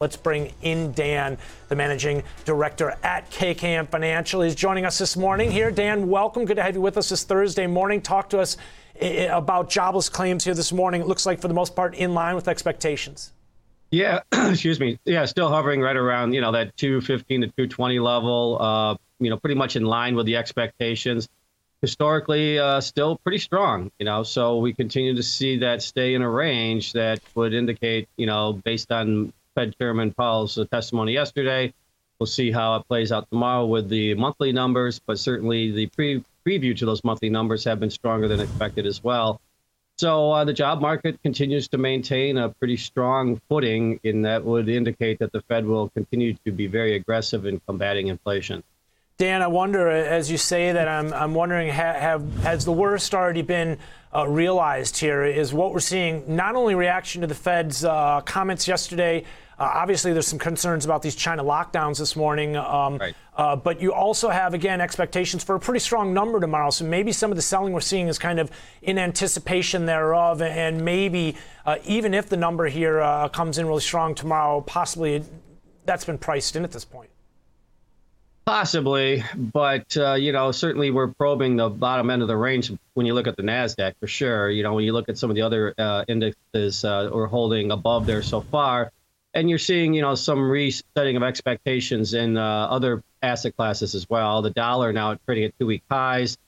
Let's bring in Dan, the managing director at KKM Financial. He's joining us this morning here. Dan, welcome. Good to have you with us this Thursday morning. Talk to us about jobless claims here this morning. It looks like, for the most part, in line with expectations. Yeah, excuse me. Yeah, still hovering right around you know that 215 to 220 level. Uh, you know, pretty much in line with the expectations. Historically, uh, still pretty strong. You know, so we continue to see that stay in a range that would indicate, you know, based on Fed Chairman Powell's testimony yesterday. We'll see how it plays out tomorrow with the monthly numbers, but certainly the pre- preview to those monthly numbers have been stronger than expected as well. So uh, the job market continues to maintain a pretty strong footing, and that would indicate that the Fed will continue to be very aggressive in combating inflation. Dan, I wonder, as you say that, I'm, I'm wondering, have, has the worst already been uh, realized here? Is what we're seeing not only reaction to the Fed's uh, comments yesterday, uh, obviously, there's some concerns about these China lockdowns this morning. Um, right. uh, but you also have, again, expectations for a pretty strong number tomorrow. So maybe some of the selling we're seeing is kind of in anticipation thereof. And maybe uh, even if the number here uh, comes in really strong tomorrow, possibly that's been priced in at this point. Possibly, but uh, you know, certainly we're probing the bottom end of the range when you look at the Nasdaq for sure. You know, when you look at some of the other uh, indexes uh, we're holding above there so far, and you're seeing, you know, some resetting of expectations in uh, other asset classes as well. The dollar now trading at two-week highs,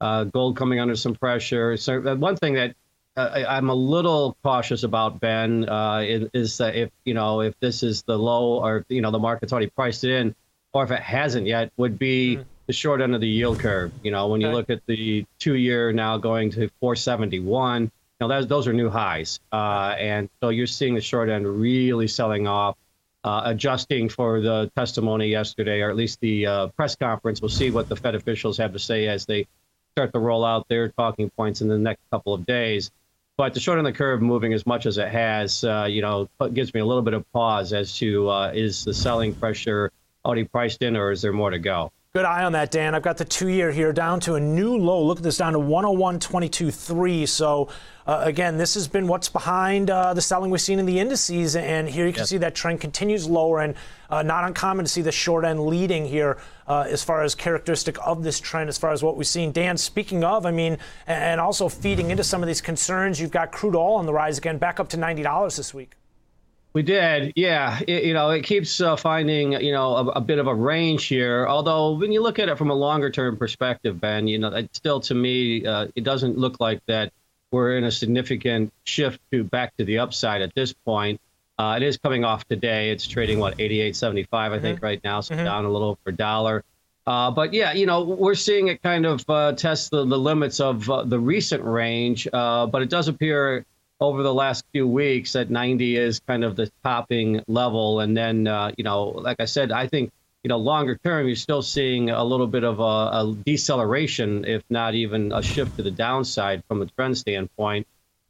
uh, gold coming under some pressure. So uh, one thing that uh, I'm a little cautious about, Ben, uh, is that if you know if this is the low or you know the market's already priced it in, or if it hasn't yet, would be mm. the short end of the yield curve. You know, when you look at the two-year now going to 471 know, those, those are new highs. Uh, and so you're seeing the short end really selling off, uh, adjusting for the testimony yesterday, or at least the uh, press conference. We'll see what the Fed officials have to say as they start to roll out their talking points in the next couple of days. But the short end of the curve moving as much as it has, uh, you know, gives me a little bit of pause as to uh, is the selling pressure already priced in, or is there more to go? Good eye on that, Dan. I've got the two year here down to a new low. Look at this down to 101.22.3. So, uh, again, this has been what's behind uh, the selling we've seen in the indices. And here you can yep. see that trend continues lower and uh, not uncommon to see the short end leading here uh, as far as characteristic of this trend, as far as what we've seen. Dan, speaking of, I mean, and also feeding into some of these concerns, you've got crude oil on the rise again, back up to $90 this week. We did, yeah. It, you know, it keeps uh, finding you know a, a, bit of a range here. Although when you look at it from a longer term perspective, Ben, you know, it still to me uh, it doesn't look like that we're in a significant shift to back to the upside at this point. Uh, it is coming off today. It's trading what 88.75, I mm-hmm. think, right now, so mm-hmm. down a little over a dollar. Uh, but yeah, you know, we're seeing it kind of uh, test the, the limits of uh, the recent range, uh, but it does appear over the last few weeks that 90 is kind of the topping level. And then, uh, you know, like I said, I think, you know, longer term, you're still seeing a little bit of a, a, deceleration, if not even a shift to the downside from a trend standpoint.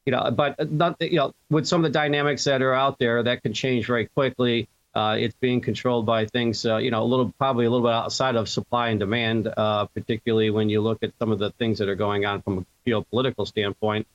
You know, but not, you know, with some of the dynamics that are out there, that can change very quickly. Uh, it's being controlled by things, uh, you know, a little probably a little bit outside of supply and demand, uh, particularly when you look at some of the things that are going on from a geopolitical standpoint.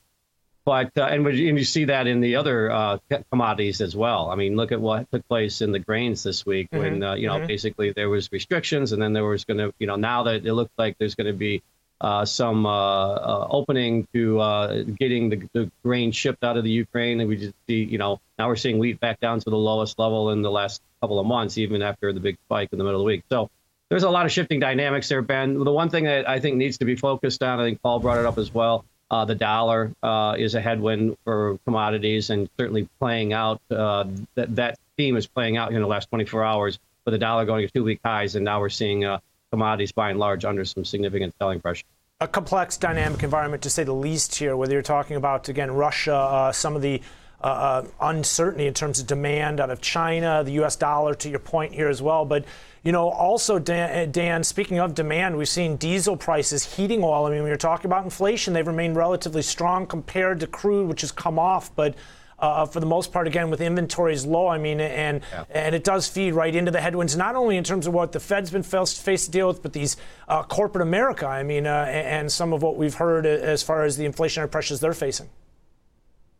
But uh, and, and you see that in the other uh, commodities as well. I mean, look at what took place in the grains this week mm-hmm. when uh, you know mm-hmm. basically there was restrictions, and then there was going to you know now that it looked like there's going to be uh, some uh, uh, opening to getting the, the, grain shipped out of the Ukraine, and we just see you know now we're seeing wheat back down to the lowest level in the last couple of months, even after the big spike in the middle of the week. So there's a lot of shifting dynamics there, Ben. The one thing that I think needs to be focused on, I think Paul brought it up as well uh, the dollar uh, is a headwind for commodities, and certainly playing out uh, that that theme is playing out in the last 24 hours with the dollar going to two-week highs, and now we're seeing uh, commodities by and large under some significant selling pressure. A complex, dynamic environment to say the least here. Whether you're talking about again Russia, uh, some of the uh, uh, uncertainty in terms of demand out of China, the U.S. dollar, to your point here as well. But you know, also Dan, Dan, speaking of demand, we've seen diesel prices, heating oil. I mean, when you're talking about inflation, they've remained relatively strong compared to crude, which has come off, but. Uh, for the most part, again, with inventories low, I mean, and yeah. and it does feed right into the headwinds, not only in terms of what the Fed's been faced, faced to deal with, but these uh, corporate America, I mean, uh, and some of what we've heard as far as the inflationary pressures they're facing.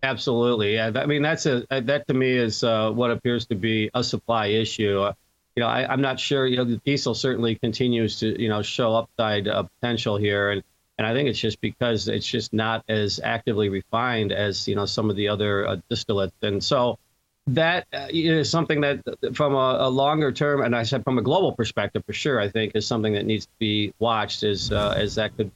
Absolutely. Yeah. I mean, that's a that to me is uh, what appears to be a supply issue. Uh, you know, I, am not sure. You know, the diesel certainly continues to you know show upside uh, potential here, and and I think it's just because it's just not as actively refined as you know some of the other uh, distillates, and so that uh, is something that from a, a, longer term, and I said from a global perspective for sure, I think is something that needs to be watched as uh, as that could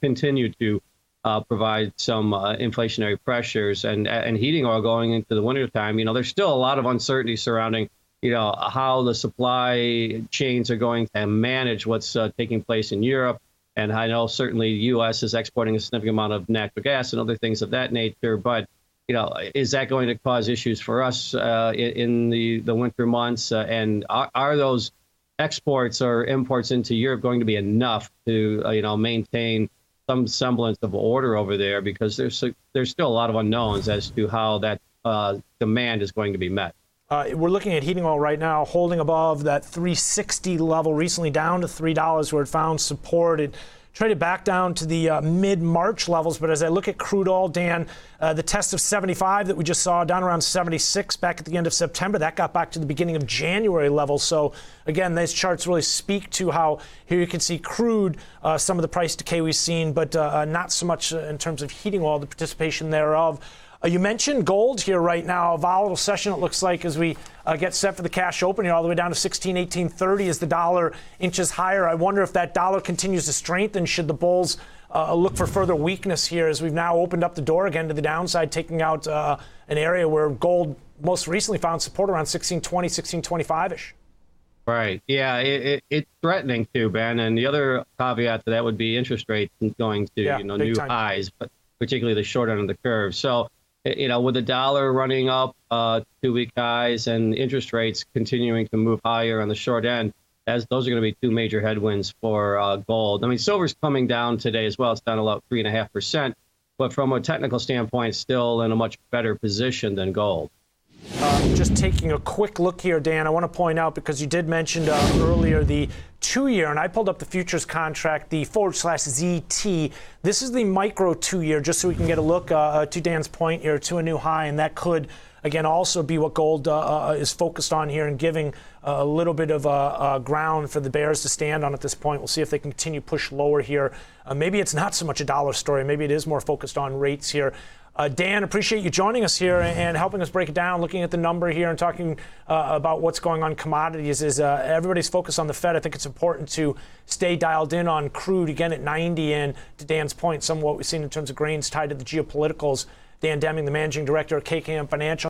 continue to uh, provide some uh, inflationary pressures and and heating oil going into the wintertime. You know, there's still a lot of uncertainty surrounding you know how the supply chains are going to manage what's uh, taking place in Europe. And I know certainly the U.S. is exporting a significant amount of natural gas and other things of that nature. But you know, is that going to cause issues for us uh, in, in, the the winter months? Uh, and are, are, those exports or imports into Europe going to be enough to uh, you know maintain some semblance of order over there? Because there's there's still a lot of unknowns as to how that uh, demand is going to be met. Uh, we're looking at heating oil right now, holding above that 360 level, recently down to $3 where it found support. It traded back down to the uh, mid March levels. But as I look at crude oil, Dan, uh, the test of 75 that we just saw down around 76 back at the end of September, that got back to the beginning of January levels. So, again, these charts really speak to how here you can see crude, uh, some of the price decay we've seen, but uh, uh, not so much in terms of heating oil, the participation thereof. Uh, you mentioned gold here right now. A volatile session, it looks like, as we uh, get set for the cash open here, all the way down to 16, 18, 30 as the dollar inches higher. I wonder if that dollar continues to strengthen. Should the bulls uh, look for further weakness here as we've now opened up the door again to the downside, taking out uh, an area where gold most recently found support around 1620, 1625 ish? Right. Yeah, it, it, it's threatening too, Ben. And the other caveat to that would be interest rates going to yeah, you know new time. highs, but particularly the short end of the curve. So you know, with the dollar running up uh, two week highs and interest rates continuing to move higher on the short end, as those are going to be two major headwinds for uh, gold. I mean, silver's coming down today as well. It's down about three and a half percent, but from a technical standpoint, still in a much better position than gold. Just taking a quick look here, Dan, I want to point out because you did mention uh, earlier the two year, and I pulled up the futures contract, the forward slash ZT. This is the micro two year, just so we can get a look uh, uh, to Dan's point here to a new high, and that could. Again, also be what gold uh, uh, is focused on here and giving a little bit of ground for the bears to stand on at this point. We'll see if they continue push lower here. maybe it's not so much a dollar story. Maybe it is more focused on rates here. Uh, Dan, appreciate you joining us here and helping us break it down, looking at the number here and talking uh, about what's going on commodities. Is uh, everybody's focused on the Fed? I think it's important to stay dialed in on crude again at 90. And to Dan's point, some of what we've seen in terms of grains tied to the geopoliticals. Dan Deming, the managing director of KKM Financial.